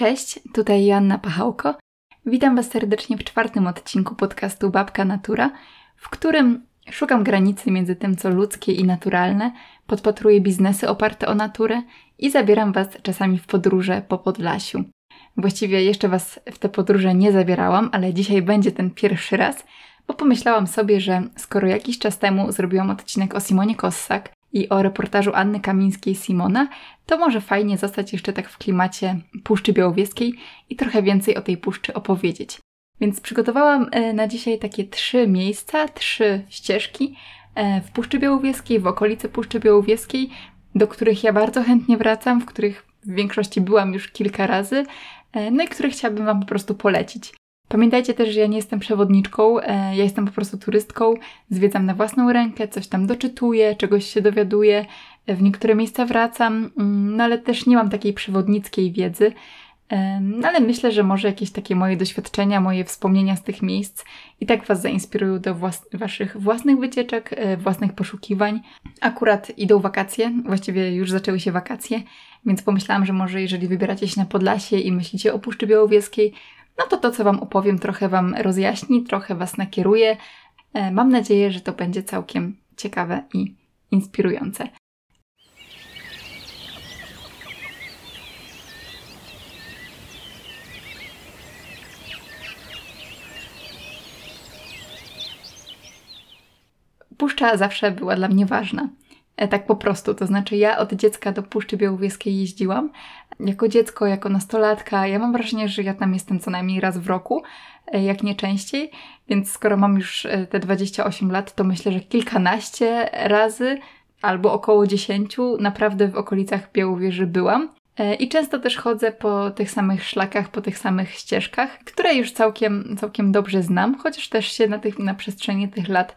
Cześć, tutaj Joanna Pachałko. Witam Was serdecznie w czwartym odcinku podcastu Babka Natura, w którym szukam granicy między tym, co ludzkie i naturalne, podpatruję biznesy oparte o naturę i zabieram Was czasami w podróże po Podlasiu. Właściwie jeszcze Was w te podróże nie zabierałam, ale dzisiaj będzie ten pierwszy raz, bo pomyślałam sobie, że skoro jakiś czas temu zrobiłam odcinek o Simonie Kossak, i o reportażu Anny Kamińskiej-Simona, to może fajnie zostać jeszcze tak w klimacie Puszczy Białowieskiej i trochę więcej o tej puszczy opowiedzieć. Więc przygotowałam e, na dzisiaj takie trzy miejsca, trzy ścieżki e, w Puszczy Białowieskiej, w okolicy Puszczy Białowieskiej, do których ja bardzo chętnie wracam, w których w większości byłam już kilka razy, e, no i które chciałabym Wam po prostu polecić. Pamiętajcie też, że ja nie jestem przewodniczką, e, ja jestem po prostu turystką, zwiedzam na własną rękę, coś tam doczytuję, czegoś się dowiaduję, e, w niektóre miejsca wracam, mm, no ale też nie mam takiej przewodnickiej wiedzy. E, no ale myślę, że może jakieś takie moje doświadczenia, moje wspomnienia z tych miejsc i tak Was zainspirują do włas Waszych własnych wycieczek, własnych poszukiwań. Akurat idą wakacje, właściwie już zaczęły się wakacje, więc pomyślałam, że może jeżeli wybieracie się na Podlasie i myślicie o Puszczy Białowieskiej, no to to, co Wam opowiem, trochę Wam rozjaśni, trochę Was nakieruje. Mam nadzieję, że to będzie całkiem ciekawe i inspirujące. Puszcza zawsze była dla mnie ważna. E, tak po prostu. To znaczy, ja od dziecka do Puszczy Białowieskiej jeździłam. Jako dziecko, jako nastolatka, ja mam wrażenie, że ja tam jestem co najmniej raz w roku, e, jak nie częściej. Więc skoro mam już e, te 28 lat, to myślę, że kilkanaście razy albo około 10 naprawdę w okolicach Białowieży byłam. I często też chodzę po tych samych szlakach, po tych samych ścieżkach, które już całkiem, całkiem dobrze znam, chociaż też się na, tych, na przestrzeni tych lat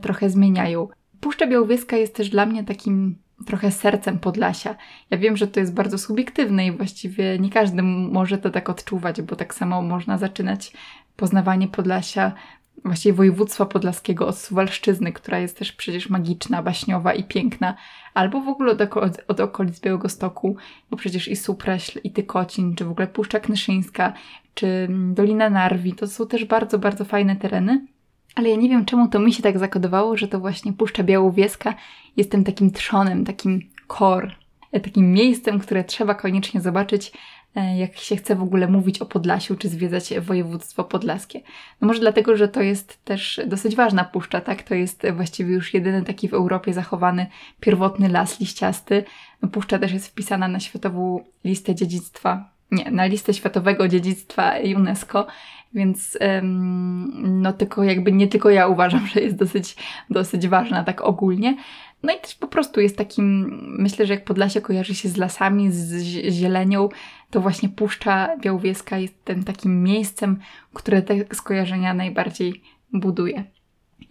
trochę zmieniają. Puszcza Białowieska jest też dla mnie takim trochę sercem Podlasia. Ja wiem, że to jest bardzo subiektywne i właściwie nie każdy może to tak odczuwać, bo tak samo można zaczynać poznawanie Podlasia, właściwie województwa podlaskiego od Suwalszczyzny, która jest też przecież magiczna, baśniowa i piękna, albo w ogóle od, od okolic Białegostoku, bo przecież i Supraśl, i Tykocin, czy w ogóle Puszcza Knyszyńska, czy Dolina Narwi, to są też bardzo, bardzo fajne tereny. Ale ja nie wiem, czemu to mi się tak zakodowało, że to właśnie Puszcza Białowieska jest tym takim trzonem, takim core, takim miejscem, które trzeba koniecznie zobaczyć, e, jak się chce w ogóle mówić o Podlasiu, czy zwiedzać województwo podlaskie. No może dlatego, że to jest też dosyć ważna puszcza, tak? To jest właściwie już jedyny taki w Europie zachowany pierwotny las liściasty. No, puszcza też jest wpisana na Światową Listę Dziedzictwa, nie, na listę Światowego Dziedzictwa UNESCO więc no tylko jakby nie tylko ja uważam, że jest dosyć, dosyć ważna tak ogólnie. No i też po prostu jest takim, myślę, że jak Podlasie kojarzy się z lasami, z zielenią, to właśnie Puszcza Białowieska jest tym takim miejscem, które te skojarzenia najbardziej buduje.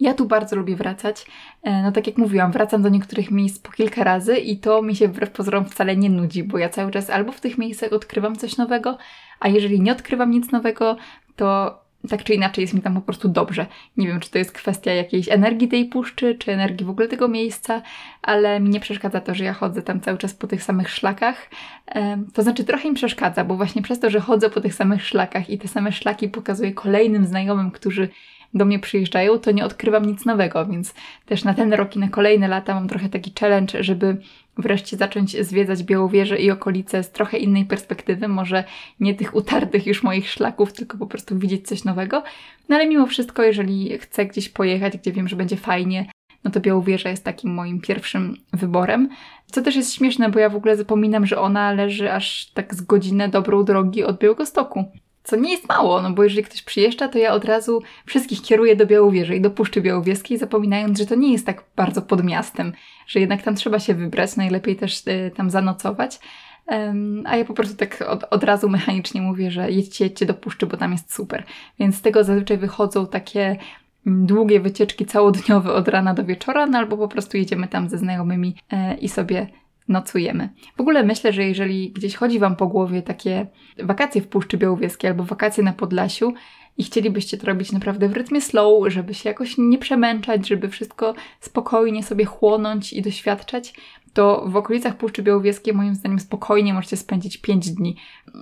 Ja tu bardzo lubię wracać. E, no tak jak mówiłam, wracam do niektórych miejsc po kilka razy i to mi się wbrew pozorom wcale nie nudzi, bo ja cały czas albo w tych miejscach odkrywam coś nowego, a jeżeli nie odkrywam nic nowego, to tak czy inaczej jest mi tam po prostu dobrze. Nie wiem, czy to jest kwestia jakiejś energii tej puszczy, czy energii w ogóle tego miejsca, ale mi nie przeszkadza to, że ja chodzę tam cały czas po tych samych szlakach. To znaczy trochę mi przeszkadza, bo właśnie przez to, że chodzę po tych samych szlakach i te same szlaki pokazuję kolejnym znajomym, którzy do mnie przyjeżdżają, to nie odkrywam nic nowego, więc też na ten rok i na kolejne lata mam trochę taki challenge, żeby wreszcie zacząć zwiedzać Białowieżę i okolice z trochę innej perspektywy, może nie tych utartych już moich szlaków, tylko po prostu widzieć coś nowego. No ale mimo wszystko, jeżeli chcę gdzieś pojechać, gdzie wiem, że będzie fajnie, no to Białowieża jest takim moim pierwszym wyborem. Co też jest śmieszne, bo ja w ogóle zapominam, że ona leży aż tak z godzinę dobrą drogi od Białegostoku. Co nie jest mało, no bo jeżeli ktoś przyjeżdża, to ja od razu wszystkich kieruję do Białowieży i do Puszczy Białowieskiej, zapominając, że to nie jest tak bardzo pod miastem, że jednak tam trzeba się wybrać, najlepiej też y, tam zanocować. A ja po prostu tak od, od razu mechanicznie mówię, że jedźcie, jedźcie do Puszczy, bo tam jest super. Więc z tego zazwyczaj wychodzą takie mm, długie wycieczki całodniowe od rana do wieczora, no albo po prostu jedziemy tam ze znajomymi e, i sobie nocujemy. W ogóle myślę, że jeżeli gdzieś chodzi Wam po głowie takie wakacje w Puszczy Białowieskiej albo wakacje na Podlasiu i chcielibyście to robić naprawdę w rytmie slow, żeby się jakoś nie przemęczać, żeby wszystko spokojnie sobie chłonąć i doświadczać, to w okolicach Puszczy Białowieskiej moim zdaniem spokojnie możecie spędzić 5 dni.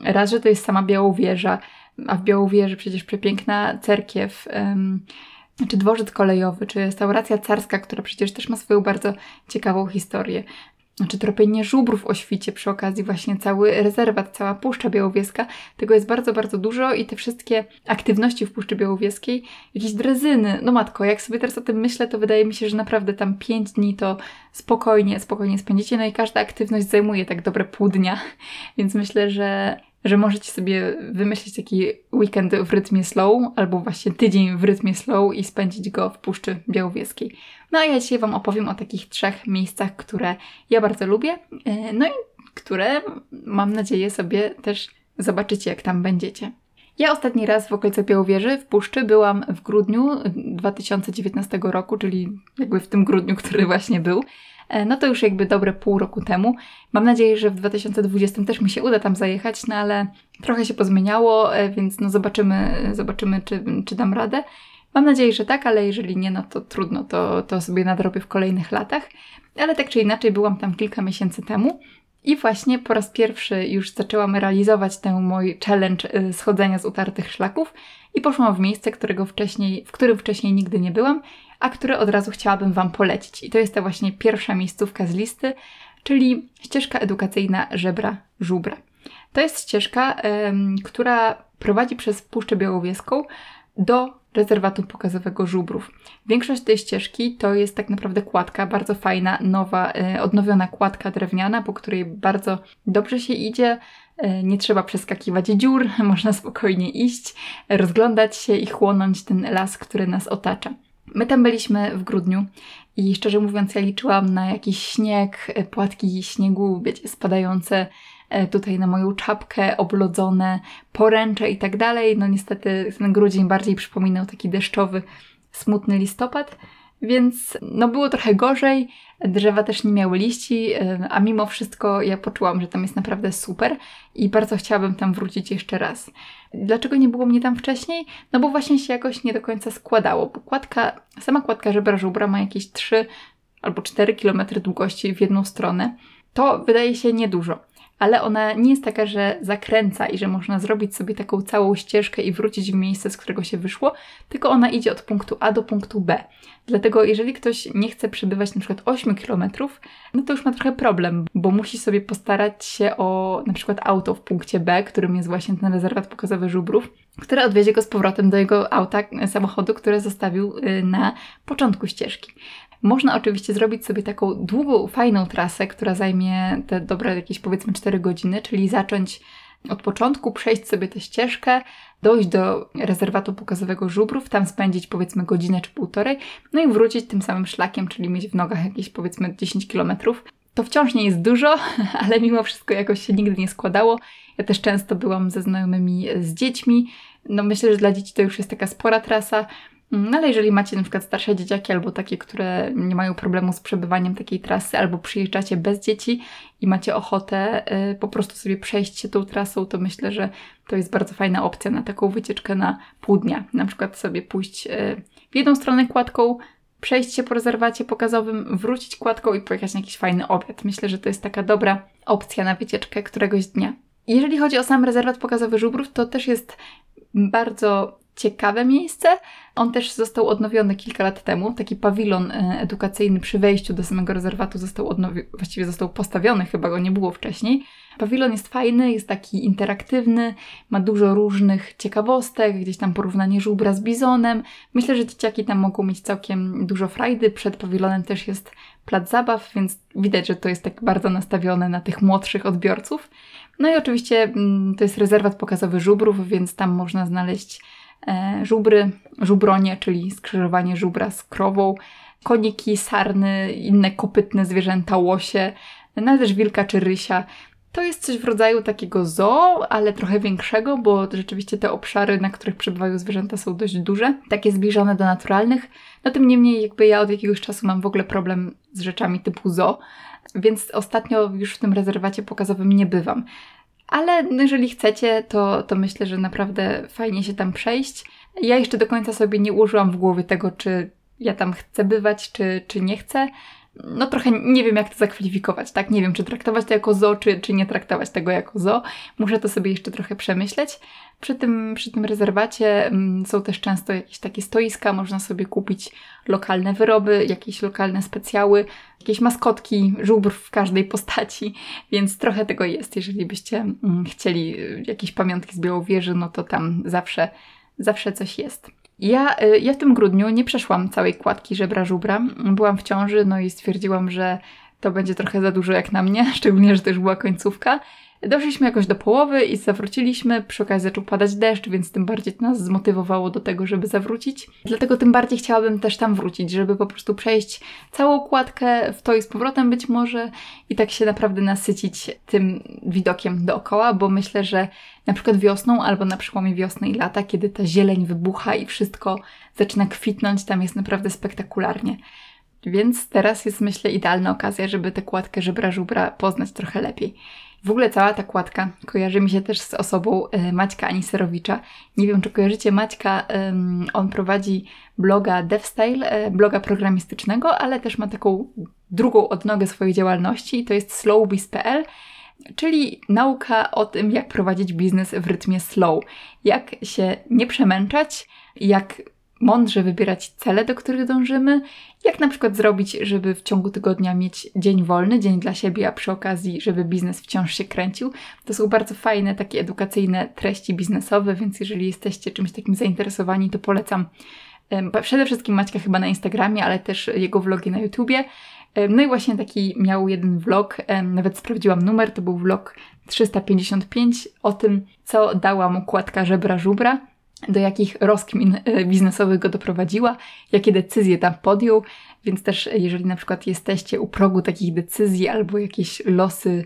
Raz, że to jest sama Białowieża, a w Białowieży przecież przepiękna cerkiew, czy dworzec kolejowy, czy restauracja carska, która przecież też ma swoją bardzo ciekawą historię znaczy tropienie żubrów o świcie przy okazji właśnie cały rezerwat, cała Puszcza Białowieska. Tego jest bardzo, bardzo dużo i te wszystkie aktywności w Puszczy Białowieskiej, jakieś drezyny, no matko, jak sobie teraz o tym myślę, to wydaje mi się, że naprawdę tam 5 dni to spokojnie, spokojnie spędzicie, no i każda aktywność zajmuje tak dobre pół dnia, więc myślę, że że możecie sobie wymyślić taki weekend w rytmie slow, albo właśnie tydzień w rytmie slow i spędzić go w Puszczy Białowieskiej. No a ja dzisiaj Wam opowiem o takich trzech miejscach, które ja bardzo lubię, e, no i które mam nadzieję sobie też zobaczycie, jak tam będziecie. Ja ostatni raz w okolicy Białowieży w Puszczy byłam w grudniu 2019 roku, czyli jakby w tym grudniu, który właśnie był. E, no to już jakby dobre pół roku temu. Mam nadzieję, że w 2020 też mi się uda tam zajechać, no ale trochę się pozmieniało, e, więc no zobaczymy, zobaczymy czy, czy dam radę. Mam nadzieję, że tak, ale jeżeli nie, no to trudno, to, to sobie nadrobię w kolejnych latach. Ale tak czy inaczej, byłam tam kilka miesięcy temu. I właśnie po raz pierwszy już zaczęłam realizować ten mój challenge e, schodzenia z utartych szlaków i poszłam w miejsce, którego wcześniej, w którym wcześniej nigdy nie byłam a które od razu chciałabym Wam polecić. I to jest ta właśnie pierwsza miejscówka z listy, czyli ścieżka edukacyjna Żebra Żubra. To jest ścieżka, która prowadzi przez Puszczę Białowieską do rezerwatu pokazowego żubrów. Większość tej ścieżki to jest tak naprawdę kładka, bardzo fajna, nowa, yy, odnowiona kładka drewniana, po której bardzo dobrze się idzie. Yy, nie trzeba przeskakiwać dziur, można spokojnie iść, rozglądać się i chłonąć ten las, który nas otacza. My tam byliśmy w grudniu i szczerze mówiąc, ja liczyłam na jakiś śnieg, e, płatki śniegu, wiecie, spadające e, tutaj na moją czapkę, oblodzone poręcze i tak dalej. No niestety ten grudzień bardziej przypominał taki deszczowy, smutny listopad. Więc no było trochę gorzej, drzewa też nie miały liści, a mimo wszystko ja poczułam, że tam jest naprawdę super i bardzo chciałabym tam wrócić jeszcze raz. Dlaczego nie było mnie tam wcześniej? No bo właśnie się jakoś nie do końca składało, bo kładka, sama kładka żebra żubra ma jakieś 3 albo 4 km długości w jedną stronę. To wydaje się niedużo ale ona nie jest taka, że zakręca i że można zrobić sobie taką całą ścieżkę i wrócić w miejsce, z którego się wyszło, tylko ona idzie od punktu A do punktu B. Dlatego jeżeli ktoś nie chce przebywać na przykład 8 km, no to już ma trochę problem, bo musi sobie postarać się o na przykład auto w punkcie B, którym jest właśnie ten rezerwat pokazowy żubrów, które odwiezie go z powrotem do jego auta, samochodu, które zostawił y, na początku ścieżki. Można oczywiście zrobić sobie taką długą, fajną trasę, która zajmie te dobre jakieś powiedzmy 4 godziny, czyli zacząć od początku, przejść sobie tę ścieżkę, dojść do rezerwatu pokazowego żubrów, tam spędzić powiedzmy godzinę czy półtorej, no i wrócić tym samym szlakiem, czyli mieć w nogach jakieś powiedzmy 10 kilometrów. To wciąż nie jest dużo, ale mimo wszystko jakoś się nigdy nie składało. Ja też często byłam ze znajomymi z dziećmi. No myślę, że dla dzieci to już jest taka spora trasa. No ale jeżeli macie na przykład starsze dzieciaki albo takie, które nie mają problemu z przebywaniem takiej trasy, albo przyjeżdżacie bez dzieci i macie ochotę y, po prostu sobie przejść się tą trasą, to myślę, że to jest bardzo fajna opcja na taką wycieczkę na pół dnia. Na przykład sobie pójść y, w jedną stronę kładką, przejść się po rezerwacie pokazowym, wrócić kładką i pojechać na jakiś fajny obiad. Myślę, że to jest taka dobra opcja na wycieczkę któregoś dnia. Jeżeli chodzi o sam rezerwat pokazowy żubrów, to też jest bardzo ciekawe miejsce. On też został odnowiony kilka lat temu. Taki pawilon e, edukacyjny przy wejściu do samego rezerwatu został odnowiony, właściwie został postawiony, chyba go nie było wcześniej. Pawilon jest fajny, jest taki interaktywny, ma dużo różnych ciekawostek, gdzieś tam porównanie żubra z bizonem. Myślę, że dzieciaki tam mogą mieć całkiem dużo frajdy. Przed pawilonem też jest plac zabaw, więc widać, że to jest tak bardzo nastawione na tych młodszych odbiorców. No i oczywiście mm, to jest rezerwat pokazowy żubrów, więc tam można znaleźć E, żubry, żubronie, czyli skrzyżowanie żubra z krową, koniki, sarny, inne kopytne zwierzęta, łosie, no ale też wilka czy rysia. To jest coś w rodzaju takiego zoo, ale trochę większego, bo rzeczywiście te obszary, na których przebywają zwierzęta są dość duże, takie zbliżone do naturalnych. No tym niemniej jakby ja od jakiegoś czasu mam w ogóle problem z rzeczami typu zoo, więc ostatnio już w tym rezerwacie pokazowym nie bywam. Ale jeżeli chcecie, to, to myślę, że naprawdę fajnie się tam przejść. Ja jeszcze do końca sobie nie ułożyłam w głowie tego, czy ja tam chcę bywać, czy, czy nie chcę. No trochę nie wiem, jak to zakwalifikować, tak? Nie wiem, czy traktować to jako zo, czy, czy nie traktować tego jako zo. Muszę to sobie jeszcze trochę przemyśleć. Przy tym, przy tym rezerwacie mm, są też często jakieś takie stoiska, można sobie kupić lokalne wyroby, jakieś lokalne specjały, jakieś maskotki, żubr w każdej postaci, więc trochę tego jest. Jeżeli byście mm, chcieli y, jakieś pamiątki z Białowieży, no to tam zawsze, zawsze coś jest. Ja, y, ja w tym grudniu nie przeszłam całej kładki żebra żubra. Byłam w ciąży, no i stwierdziłam, że to będzie trochę za dużo jak na mnie, szczególnie, że już była końcówka. Doszliśmy jakoś do połowy i zawróciliśmy. Przy okazji zaczął padać deszcz, więc tym bardziej to nas zmotywowało do tego, żeby zawrócić. Dlatego tym bardziej chciałabym też tam wrócić, żeby po prostu przejść całą kładkę w to i z powrotem być może i tak się naprawdę nasycić tym widokiem dookoła, bo myślę, że na przykład wiosną albo na przełomie wiosny i lata, kiedy ta zieleń wybucha i wszystko zaczyna kwitnąć, tam jest naprawdę spektakularnie. Więc teraz jest myślę idealna okazja, żeby tę kładkę żebra żubra poznać trochę lepiej. W ogóle cała ta kładka kojarzy mi się też z osobą e, Maćka Aniserowicza. Nie wiem, czy kojarzycie Maćka, on prowadzi bloga DevStyle, e, bloga programistycznego, ale też ma taką drugą odnogę swojej działalności to jest slowbiz.pl, czyli nauka o tym, jak prowadzić biznes w rytmie slow, jak się nie przemęczać, jak mądrze wybierać cele, do których dążymy, jak na przykład zrobić, żeby w ciągu tygodnia mieć dzień wolny, dzień dla siebie, a przy okazji, żeby biznes wciąż się kręcił. To są bardzo fajne, takie edukacyjne treści biznesowe, więc jeżeli jesteście czymś takim zainteresowani, to polecam przede wszystkim Maćka chyba na Instagramie, ale też jego vlogi na YouTubie. No i właśnie taki miał jeden vlog, nawet sprawdziłam numer, to był vlog 355 o tym, co dała mu kładka żebra żubra do jakich rozkmin e, biznesowych go doprowadziła, jakie decyzje tam podjął. Więc też, jeżeli na przykład jesteście u progu takich decyzji albo jakieś losy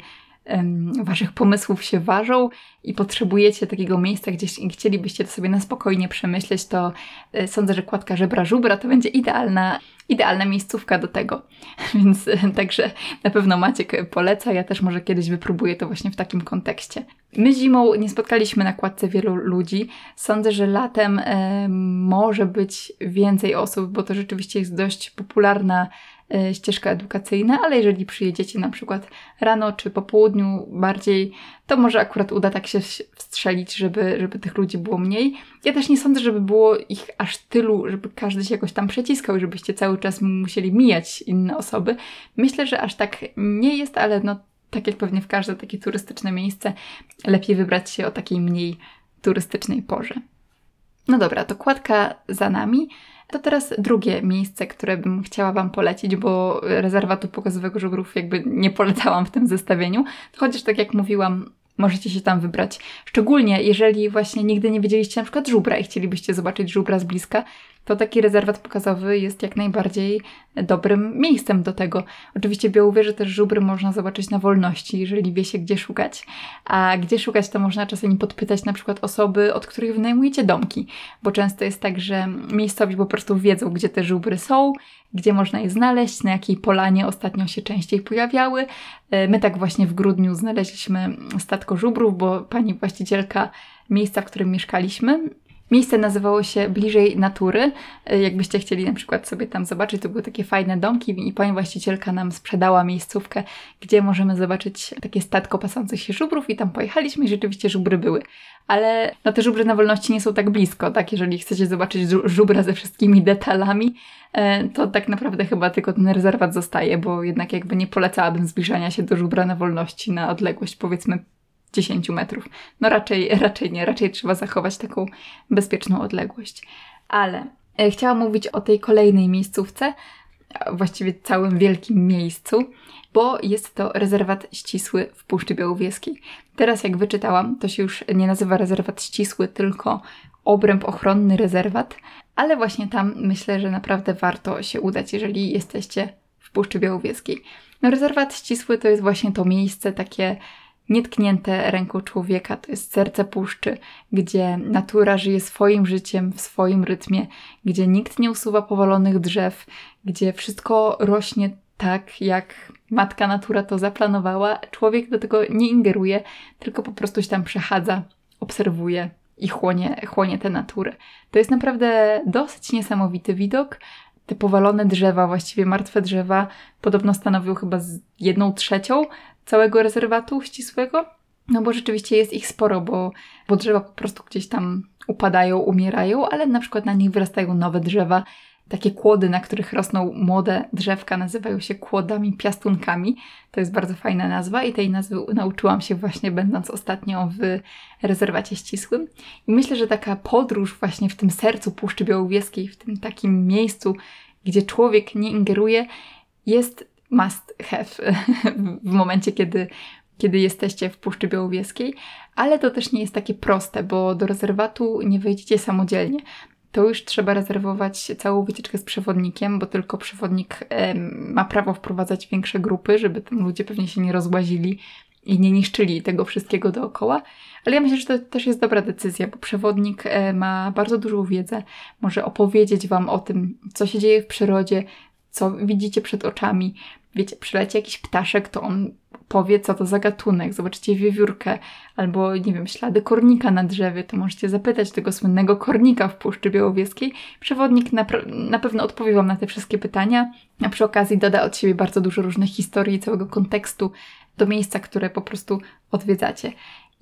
waszych pomysłów się ważą i potrzebujecie takiego miejsca, gdzie chcielibyście to sobie na spokojnie przemyśleć, to e, sądzę, że kładka żebra żubra to będzie idealna, idealna miejscówka do tego. Więc e, także na pewno Maciek poleca, ja też może kiedyś wypróbuję to właśnie w takim kontekście. My zimą nie spotkaliśmy na kładce wielu ludzi. Sądzę, że latem e, może być więcej osób, bo to rzeczywiście jest dość popularna E, ścieżka edukacyjna, ale jeżeli przyjedziecie na przykład rano czy po południu bardziej, to może akurat uda tak się wstrzelić, żeby, żeby tych ludzi było mniej. Ja też nie sądzę, żeby było ich aż tylu, żeby każdy się jakoś tam przeciskał i żebyście cały czas musieli mijać inne osoby. Myślę, że aż tak nie jest, ale no tak jak pewnie w każde takie turystyczne miejsce, lepiej wybrać się o takiej mniej turystycznej porze. No dobra, to kładka za nami. To teraz drugie miejsce, które bym chciała Wam polecić, bo rezerwatu pokazowego żubrów jakby nie polecałam w tym zestawieniu. Chociaż tak jak mówiłam, możecie się tam wybrać. Szczególnie jeżeli właśnie nigdy nie widzieliście na przykład żubra i chcielibyście zobaczyć żubra z bliska, to taki rezerwat pokazowy jest jak najbardziej dobrym miejscem do tego. Oczywiście Białowieży też żubry można zobaczyć na wolności, jeżeli wie się gdzie szukać. A gdzie szukać to można czasami podpytać na przykład osoby, od których wynajmujecie domki, bo często jest tak, że miejscowi po prostu wiedzą, gdzie te żubry są, gdzie można je znaleźć, na jakiej polanie ostatnio się częściej pojawiały. E, my tak właśnie w grudniu znaleźliśmy statko żubrów, bo pani właścicielka miejsca, w którym mieszkaliśmy, Miejsce nazywało się Bliżej Natury. E, jakbyście chcieli na przykład sobie tam zobaczyć, to były takie fajne domki i pani właścicielka nam sprzedała miejscówkę, gdzie możemy zobaczyć takie statko pasących się żubrów i tam pojechaliśmy i rzeczywiście żubry były. Ale no te żubry na wolności nie są tak blisko, tak? Jeżeli chcecie zobaczyć żubra ze wszystkimi detalami, e, to tak naprawdę chyba tylko ten rezerwat zostaje, bo jednak jakby nie polecałabym zbliżania się do żubra na wolności na odległość powiedzmy 10 metrów. No raczej, raczej nie, raczej trzeba zachować taką bezpieczną odległość. Ale e, chciałam mówić o tej kolejnej miejscówce, właściwie całym wielkim miejscu, bo jest to rezerwat ścisły w Puszczy Białowieskiej. Teraz jak wyczytałam, to się już nie nazywa rezerwat ścisły, tylko obręb ochronny rezerwat, ale właśnie tam myślę, że naprawdę warto się udać, jeżeli jesteście w Puszczy Białowieskiej. No rezerwat ścisły to jest właśnie to miejsce takie nietknięte ręką człowieka, to jest serce puszczy, gdzie natura żyje swoim życiem w swoim rytmie, gdzie nikt nie usuwa powalonych drzew, gdzie wszystko rośnie tak, jak matka natura to zaplanowała. Człowiek do tego nie ingeruje, tylko po prostu się tam przechadza, obserwuje i chłonie, chłonie tę naturę. To jest naprawdę dosyć niesamowity widok. te powalone drzewa, właściwie martwe drzewa, podobno stanowią chyba jedną trzecią całego rezerwatu ścisłego. No bo rzeczywiście jest ich sporo, bo, bo drzewa po prostu gdzieś tam upadają, umierają, ale na przykład na nich wyrastają nowe drzewa. Takie kłody, na których rosną młode drzewka, nazywają się kłodami piastunkami. To jest bardzo fajna nazwa i tej nazwy nauczyłam się właśnie będąc ostatnio w rezerwacie ścisłym. I myślę, że taka podróż właśnie w tym sercu Puszczy Białowieskiej, w tym takim miejscu, gdzie człowiek nie ingeruje, jest must have w momencie, kiedy kiedy jesteście w Puszczy Białowieskiej, ale to też nie jest takie proste, bo do rezerwatu nie wejdziecie samodzielnie. To już trzeba rezerwować całą wycieczkę z przewodnikiem, bo tylko przewodnik ma prawo wprowadzać większe grupy, żeby tam ludzie pewnie się nie rozłazili i nie niszczyli tego wszystkiego dookoła. Ale ja myślę, że to też jest dobra decyzja, bo przewodnik e, ma bardzo dużą wiedzę, może opowiedzieć Wam o tym, co się dzieje w przyrodzie, co widzicie przed oczami. Wiecie, przyleci jakiś ptaszek, to on powie, co to za gatunek, zobaczycie wiewiórkę, albo nie wiem, ślady kornika na drzewie, to możecie zapytać tego słynnego kornika w Puszczy Białowieskiej. Przewodnik na, na pewno odpowie Wam na te wszystkie pytania, a przy okazji doda od siebie bardzo dużo różnych historii, całego kontekstu do miejsca, które po prostu odwiedzacie.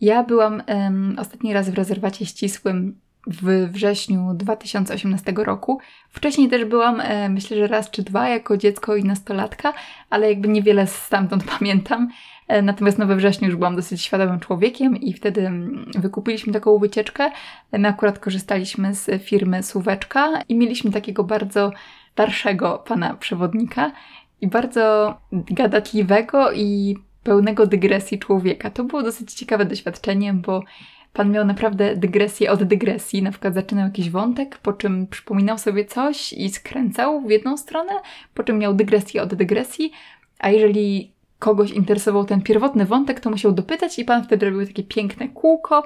Ja byłam um, ostatni raz w rezerwacie ścisłym w wrześniu 2018 roku. Wcześniej też byłam, e, myślę, że raz czy dwa jako dziecko i nastolatka, ale jakby niewiele stamtąd pamiętam. E, natomiast no we wrześniu już byłam dosyć świadomym człowiekiem i wtedy mm, wykupiliśmy taką wycieczkę. My akurat korzystaliśmy z firmy Suweczka i mieliśmy takiego bardzo starszego pana przewodnika i bardzo gadatliwego i pełnego dygresji człowieka. To było dosyć ciekawe doświadczenie, bo Pan miał naprawdę dygresję od dygresji. Na przykład zaczynał jakiś wątek, po czym przypominał sobie coś i skręcał w jedną stronę, po czym miał dygresję od dygresji, a jeżeli kogoś interesował ten pierwotny wątek, to musiał dopytać i pan wtedy robił takie piękne kółko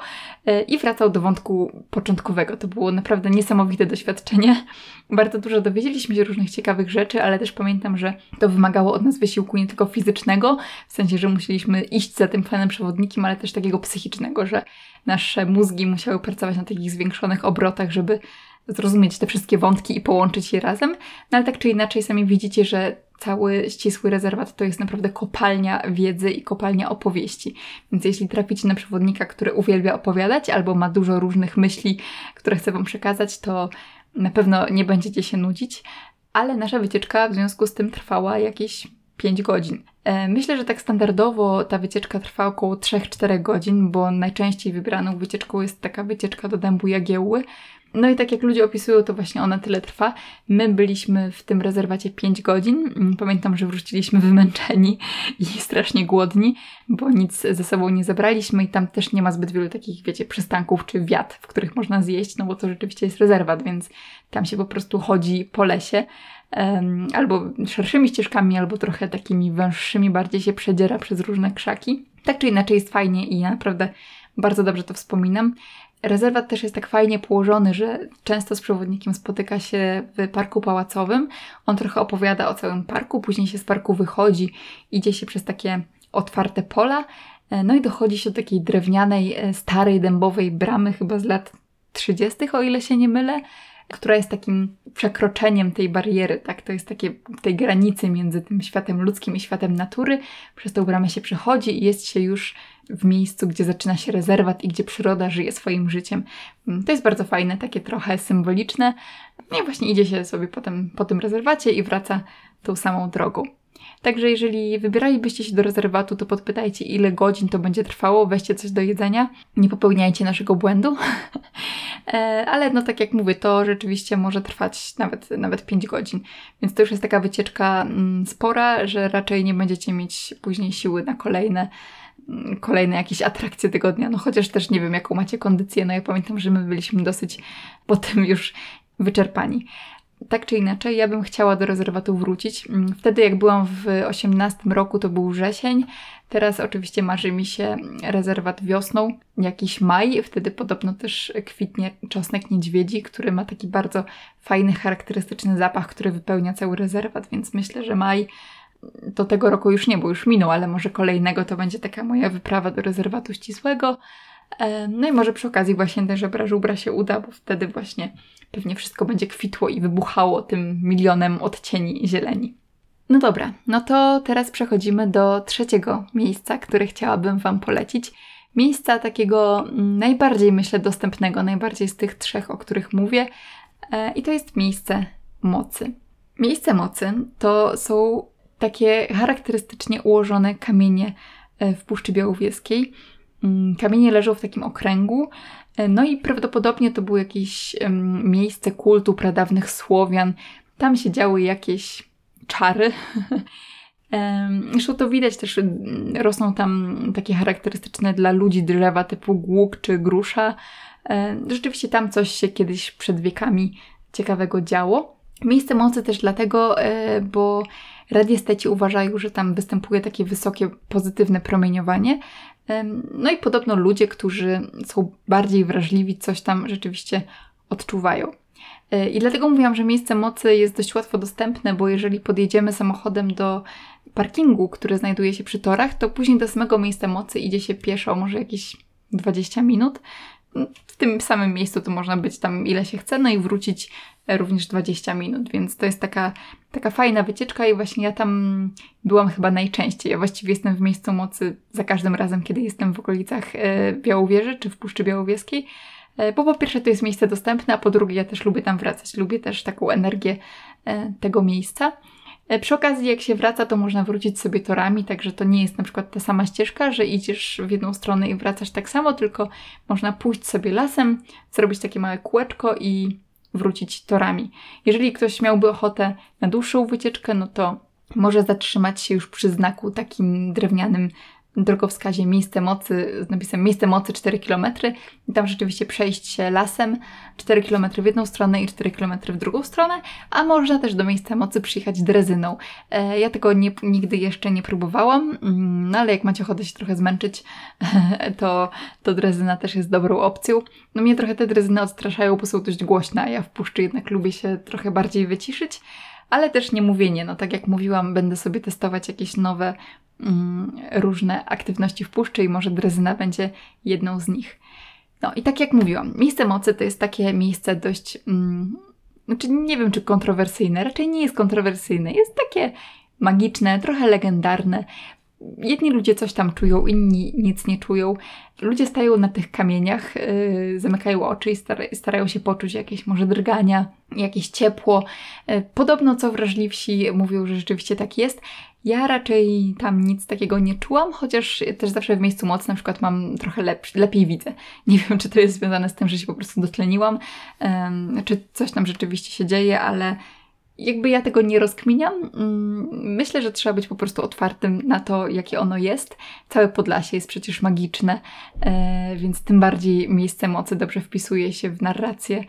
e, i wracał do wątku początkowego. To było naprawdę niesamowite doświadczenie. Bardzo dużo dowiedzieliśmy się różnych ciekawych rzeczy, ale też pamiętam, że to wymagało od nas wysiłku nie tylko fizycznego, w sensie, że musieliśmy iść za tym fanem przewodnikiem, ale też takiego psychicznego, że nasze mózgi musiały pracować na takich zwiększonych obrotach, żeby zrozumieć te wszystkie wątki i połączyć je razem. No ale tak czy inaczej sami widzicie, że cały ścisły rezerwat to jest naprawdę kopalnia wiedzy i kopalnia opowieści. Więc jeśli traficie na przewodnika, który uwielbia opowiadać albo ma dużo różnych myśli, które chce Wam przekazać, to na pewno nie będziecie się nudzić. Ale nasza wycieczka w związku z tym trwała jakieś 5 godzin. E, myślę, że tak standardowo ta wycieczka trwa około 3-4 godzin, bo najczęściej wybraną wycieczką jest taka wycieczka do dębu Jagiełły, no i tak jak ludzie opisują, to właśnie ona tyle trwa. My byliśmy w tym rezerwacie 5 godzin. Mm, pamiętam, że wróciliśmy wymęczeni i strasznie głodni, bo nic ze sobą nie zabraliśmy i tam też nie ma zbyt wielu takich, wiecie, przystanków czy wiat, w których można zjeść, no bo to rzeczywiście jest rezerwat, więc tam się po prostu chodzi po lesie. Um, albo szerszymi ścieżkami, albo trochę takimi węższymi, bardziej się przedziera przez różne krzaki. Tak czy inaczej jest fajnie i ja naprawdę bardzo dobrze to wspominam. Rezerwat też jest tak fajnie położony, że często z przewodnikiem spotyka się w parku pałacowym. On trochę opowiada o całym parku, później się z parku wychodzi, idzie się przez takie otwarte pola, e, no i dochodzi się do takiej drewnianej, e, starej, dębowej bramy, chyba z lat 30., o ile się nie mylę, która jest takim przekroczeniem tej bariery, tak? To jest takie tej granicy między tym światem ludzkim i światem natury. Przez tę bramę się przechodzi i jest się już w miejscu, gdzie zaczyna się rezerwat i gdzie przyroda żyje swoim życiem. Mm, to jest bardzo fajne, takie trochę symboliczne. No i właśnie idzie się sobie potem po tym rezerwacie i wraca tą samą drogą. Także jeżeli wybieralibyście się do rezerwatu, to podpytajcie, ile godzin to będzie trwało, weźcie coś do jedzenia, nie popełniajcie naszego błędu. E, ale no tak jak mówię, to rzeczywiście może trwać nawet, nawet 5 godzin. Więc to już jest taka wycieczka mm, spora, że raczej nie będziecie mieć później siły na kolejne kolejne jakieś atrakcje tygodnia. No chociaż też nie wiem, jaką macie kondycję. No ja pamiętam, że my byliśmy dosyć potem już wyczerpani tak czy inaczej, ja bym chciała do rezerwatu wrócić. Mm, wtedy, jak byłam w 18 roku, to był wrzesień. Teraz oczywiście marzy mi się rezerwat wiosną, jakiś maj. Wtedy podobno też kwitnie czosnek niedźwiedzi, który ma taki bardzo fajny, charakterystyczny zapach, który wypełnia cały rezerwat, więc myślę, że maj to tego roku już nie, bo już minął, ale może kolejnego to będzie taka moja wyprawa do rezerwatu ścisłego. E, no i może przy okazji właśnie też żebra żubra się uda, bo wtedy właśnie pewnie wszystko będzie kwitło i wybuchało tym milionem odcieni zieleni. No dobra, no to teraz przechodzimy do trzeciego miejsca, które chciałabym Wam polecić. Miejsca takiego najbardziej, myślę, dostępnego, najbardziej z tych trzech, o których mówię, e, i to jest miejsce mocy. Miejsce mocy to są takie charakterystycznie ułożone kamienie e, w Puszczy Białowieskiej. Mm, kamienie leżą w takim okręgu, e, no i prawdopodobnie to było jakieś miejsce kultu pradawnych Słowian. Tam się działy jakieś czary. Zresztą to widać też, rosną tam takie charakterystyczne dla ludzi drzewa typu głuk czy grusza. E, rzeczywiście tam coś się kiedyś przed wiekami ciekawego działo. Miejsce mocy też dlatego, bo radiesteci uważają, że tam występuje takie wysokie pozytywne promieniowanie. No i podobno ludzie, którzy są bardziej wrażliwi, coś tam rzeczywiście odczuwają. E, I dlatego mówiłam, że miejsce mocy jest dość łatwo dostępne, bo jeżeli podjedziemy samochodem do parkingu, który znajduje się przy torach, to później do samego miejsca mocy idzie się pieszo, może jakieś 20 minut. W tym samym miejscu to można być tam ile się chce, no i wrócić również 20 minut, więc to jest taka, taka fajna wycieczka i właśnie ja tam byłam chyba najczęściej. Ja właściwie jestem w miejscu mocy za każdym razem, kiedy jestem w okolicach e, Białowieży czy w Puszczy Białowieskiej, e, bo po pierwsze to jest miejsce dostępne, a po drugie ja też lubię tam wracać, lubię też taką energię e, tego miejsca. Przy okazji, jak się wraca, to można wrócić sobie torami, także to nie jest na przykład ta sama ścieżka, że idziesz w jedną stronę i wracasz tak samo, tylko można pójść sobie lasem, zrobić takie małe kółeczko i wrócić torami. Jeżeli ktoś miałby ochotę na dłuższą wycieczkę, no to może zatrzymać się już przy znaku takim drewnianym drogowskazie miejsce mocy z napisem miejsce mocy 4 km i tam rzeczywiście przejść się lasem 4 km w jedną stronę i 4 km w drugą stronę, a można też do miejsca mocy przyjechać drezyną. E, ja tego nie, nigdy jeszcze nie próbowałam, mm, no ale jak macie ochotę się trochę zmęczyć, to, to drezyna też jest dobrą opcją. No mnie trochę te drezyny odstraszają, bo są dość głośne, a ja w puszczy jednak lubię się trochę bardziej wyciszyć ale też nie mówienie. No tak jak mówiłam, będę sobie testować jakieś nowe mm, różne aktywności w puszczy i może drezyna będzie jedną z nich. No i tak jak mówiłam, miejsce mocy to jest takie miejsce dość, mm, znaczy nie wiem czy kontrowersyjne, raczej nie jest kontrowersyjne, jest takie magiczne, trochę legendarne. Jedni ludzie coś tam czują, inni nic nie czują. Ludzie stają na tych kamieniach, yy, zamykają oczy i starają się poczuć jakieś może drgania, jakieś ciepło. Yy, podobno co wrażliwsi mówią, że rzeczywiście tak jest. Ja raczej tam nic takiego nie czułam, chociaż też zawsze w miejscu mocy na przykład mam trochę lepszy, lepiej widzę. Nie wiem, czy to jest związane z tym, że się po prostu dotleniłam, yy, czy coś tam rzeczywiście się dzieje, ale jakby ja tego nie rozkminiam. Mm, myślę, że trzeba być po prostu otwartym na to, jakie ono jest. Całe Podlasie jest przecież magiczne, e, więc tym bardziej miejsce mocy dobrze wpisuje się w narrację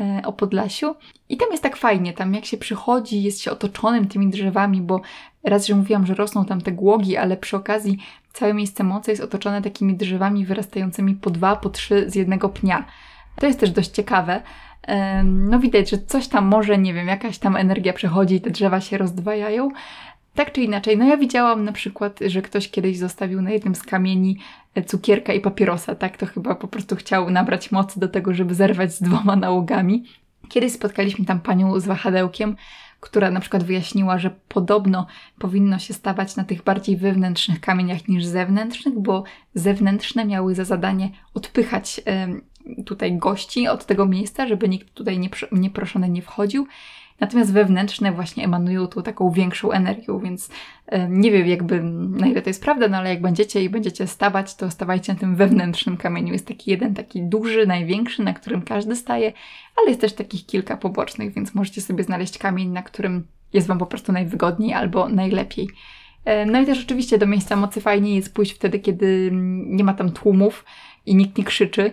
e, o Podlasiu. I tam jest tak fajnie, tam jak się przychodzi, jest się otoczonym tymi drzewami, bo raz, że mówiłam, że rosną tam te głogi, ale przy okazji całe miejsce mocy jest otoczone takimi drzewami wyrastającymi po dwa, po trzy z jednego pnia. To jest też dość ciekawe, no widać, że coś tam może, nie wiem, jakaś tam energia przechodzi i te drzewa się rozdwajają. Tak czy inaczej, no ja widziałam na przykład, że ktoś kiedyś zostawił na jednym z kamieni e, cukierka i papierosa, tak? To chyba po prostu chciał nabrać mocy do tego, żeby zerwać z dwoma nałogami. Kiedyś spotkaliśmy tam panią z wahadełkiem, która na przykład wyjaśniła, że podobno powinno się stawać na tych bardziej wewnętrznych kamieniach niż zewnętrznych, bo zewnętrzne miały za zadanie odpychać tutaj gości od tego miejsca, żeby nikt tutaj nieproszony nie wchodził. Natomiast wewnętrzne właśnie emanują tą taką większą energią, więc e, nie wiem jakby na ile to jest prawda, no ale jak będziecie i będziecie stawać, to stawajcie na tym wewnętrznym kamieniu. Jest taki jeden, taki duży, największy, na którym każdy staje, ale jest też takich kilka pobocznych, więc możecie sobie znaleźć kamień, na którym jest Wam po prostu najwygodniej albo najlepiej. E, no i też oczywiście do miejsca mocy fajnie jest pójść wtedy, kiedy nie ma tam tłumów i nikt nie krzyczy.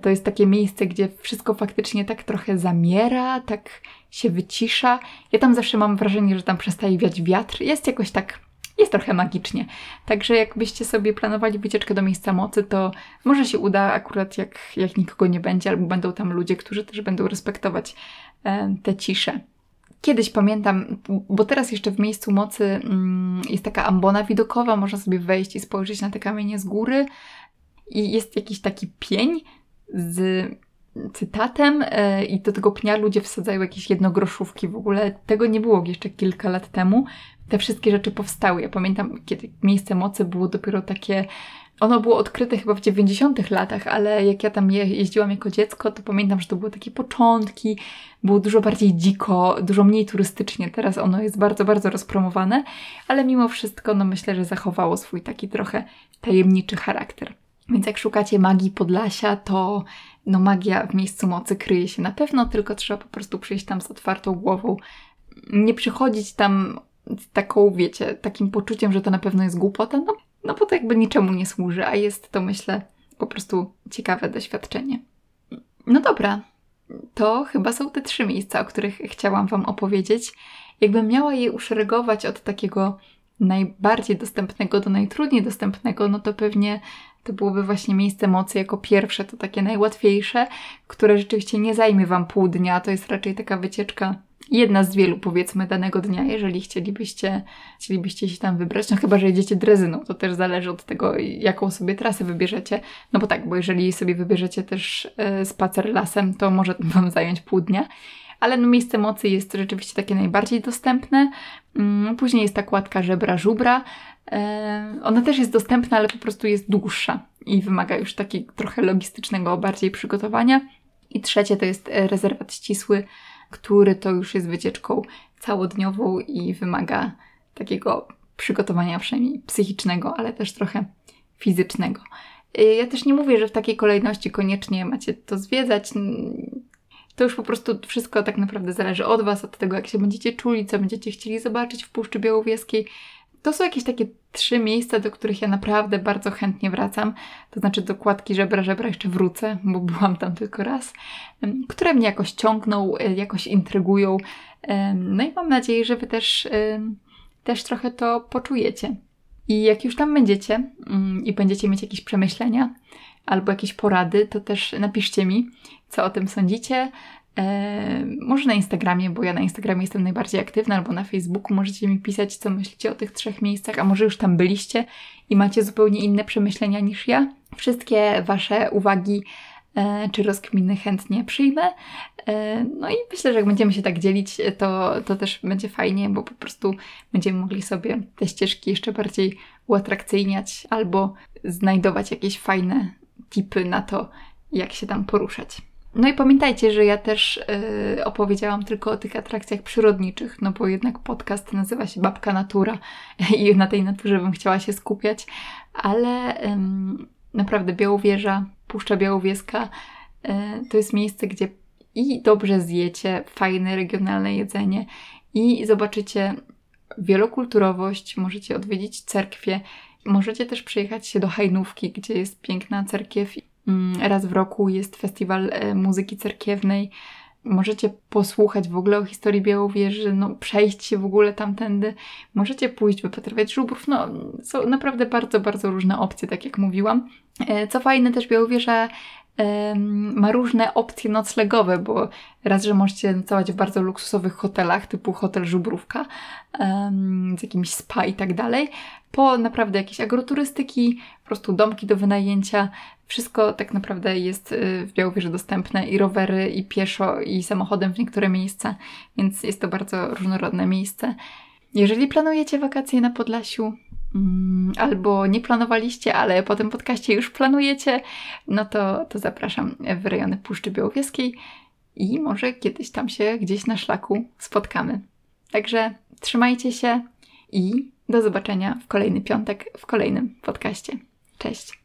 To jest takie miejsce, gdzie wszystko faktycznie tak trochę zamiera, tak się wycisza. Ja tam zawsze mam wrażenie, że tam przestaje wiać wiatr. Jest jakoś tak, jest trochę magicznie. Także jakbyście sobie planowali wycieczkę do miejsca mocy, to może się uda akurat jak, jak nikogo nie będzie, albo będą tam ludzie, którzy też będą respektować e, tę ciszę. Kiedyś pamiętam, bo teraz jeszcze w miejscu mocy mm, jest taka ambona widokowa, można sobie wejść i spojrzeć na te kamienie z góry. i jest jakiś taki pień z cytatem e, i do tego pnia ludzie wsadzają jakieś jednogroszówki. W ogóle tego nie było jeszcze kilka lat temu. Te wszystkie rzeczy powstały. Ja pamiętam, kiedy Miejsce Mocy było dopiero takie ono było odkryte chyba w 90 latach, ale jak ja tam je, jeździłam jako dziecko, to pamiętam, że to były takie początki, było dużo bardziej dziko, dużo mniej turystycznie. Teraz ono jest bardzo, bardzo rozpromowane, ale mimo wszystko, no myślę, że zachowało swój taki trochę tajemniczy charakter. Więc jak szukacie magii Podlasia, to no magia w miejscu mocy kryje się na pewno, tylko trzeba po prostu przyjść tam z otwartą głową. Nie przychodzić tam z taką, wiecie, takim poczuciem, że to na pewno jest głupota, no no bo to jakby niczemu nie służy, a jest to myślę po prostu ciekawe doświadczenie. No dobra, to chyba są te trzy miejsca, o których chciałam Wam opowiedzieć. Jakbym miała je uszeregować od takiego najbardziej dostępnego do najtrudniej dostępnego, no to pewnie to byłoby właśnie miejsce mocy jako pierwsze, to takie najłatwiejsze, które rzeczywiście nie zajmie Wam pół dnia. To jest raczej taka wycieczka jedna z wielu powiedzmy danego dnia, jeżeli chcielibyście, chcielibyście się tam wybrać, no chyba, że jedziecie drezyną, to też zależy od tego, jaką sobie trasę wybierzecie, no bo tak, bo jeżeli sobie wybierzecie też e, spacer lasem, to może Wam zająć pół dnia, ale no miejsce mocy jest rzeczywiście takie najbardziej dostępne. Mm, później jest ta kładka żebra żubra. E, ona też jest dostępna, ale po prostu jest dłuższa i wymaga już takiego trochę logistycznego bardziej przygotowania. I trzecie to jest e, rezerwat ścisły, który to już jest wycieczką całodniową i wymaga takiego przygotowania przynajmniej psychicznego, ale też trochę fizycznego. Y, ja też nie mówię, że w takiej kolejności koniecznie macie to zwiedzać. To już po prostu wszystko tak naprawdę zależy od Was, od tego, jak się będziecie czuli, co będziecie chcieli zobaczyć w Puszczy Białowieskiej. To są jakieś takie trzy miejsca, do których ja naprawdę bardzo chętnie wracam. To znaczy do kładki żebra, żebra jeszcze wrócę, bo byłam tam tylko raz, które mnie jakoś ciągną, e, jakoś intrygują. No i mam nadzieję, że Wy też, też trochę to poczujecie. I jak już tam będziecie mm, i będziecie mieć jakieś przemyślenia albo jakieś porady, to też napiszcie mi, co o tym sądzicie. E, może na Instagramie, bo ja na Instagramie jestem najbardziej aktywna, albo na Facebooku możecie mi pisać, co myślicie o tych trzech miejscach, a może już tam byliście i macie zupełnie inne przemyślenia niż ja. Wszystkie Wasze uwagi e, czy rozkminy chętnie przyjmę. E, no i myślę, że jak będziemy się tak dzielić, to, to też będzie fajnie, bo po prostu będziemy mogli sobie te ścieżki jeszcze bardziej uatrakcyjniać albo znajdować jakieś fajne tipy na to, jak się tam poruszać. No i pamiętajcie, że ja też yy, opowiedziałam tylko o tych atrakcjach przyrodniczych, no bo jednak podcast nazywa się Babka Natura i na tej naturze bym chciała się skupiać, ale yy, naprawdę Białowieża, Puszcza Białowieska yy, to jest miejsce, gdzie i dobrze zjecie fajne regionalne jedzenie i zobaczycie wielokulturowość, możecie odwiedzić cerkwie, możecie też przyjechać się do Hajnówki, gdzie jest piękna cerkiew raz w roku jest festiwal e, muzyki cerkiewnej. Możecie posłuchać w ogóle o historii Białowieży, no, przejść się w ogóle tamtędy. Możecie pójść, wypatrywać żubrów. No, są naprawdę bardzo, bardzo różne opcje, tak jak mówiłam. E, co fajne, też Białowieża ma różne opcje noclegowe, bo raz, że możecie nocować w bardzo luksusowych hotelach, typu hotel Żubrówka, z jakimś spa i tak dalej, po naprawdę jakieś agroturystyki, po prostu domki do wynajęcia. Wszystko tak naprawdę jest y, w Białowieży dostępne i rowery, i pieszo, i samochodem w niektóre miejsca, więc jest to bardzo różnorodne miejsce. Jeżeli planujecie wakacje na Podlasiu, albo nie planowaliście, ale po tym podcaście już planujecie, no to, to zapraszam w rejony Puszczy Białowieskiej i może kiedyś tam się gdzieś na szlaku spotkamy. Także trzymajcie się i do zobaczenia w kolejny piątek w kolejnym podcaście. Cześć!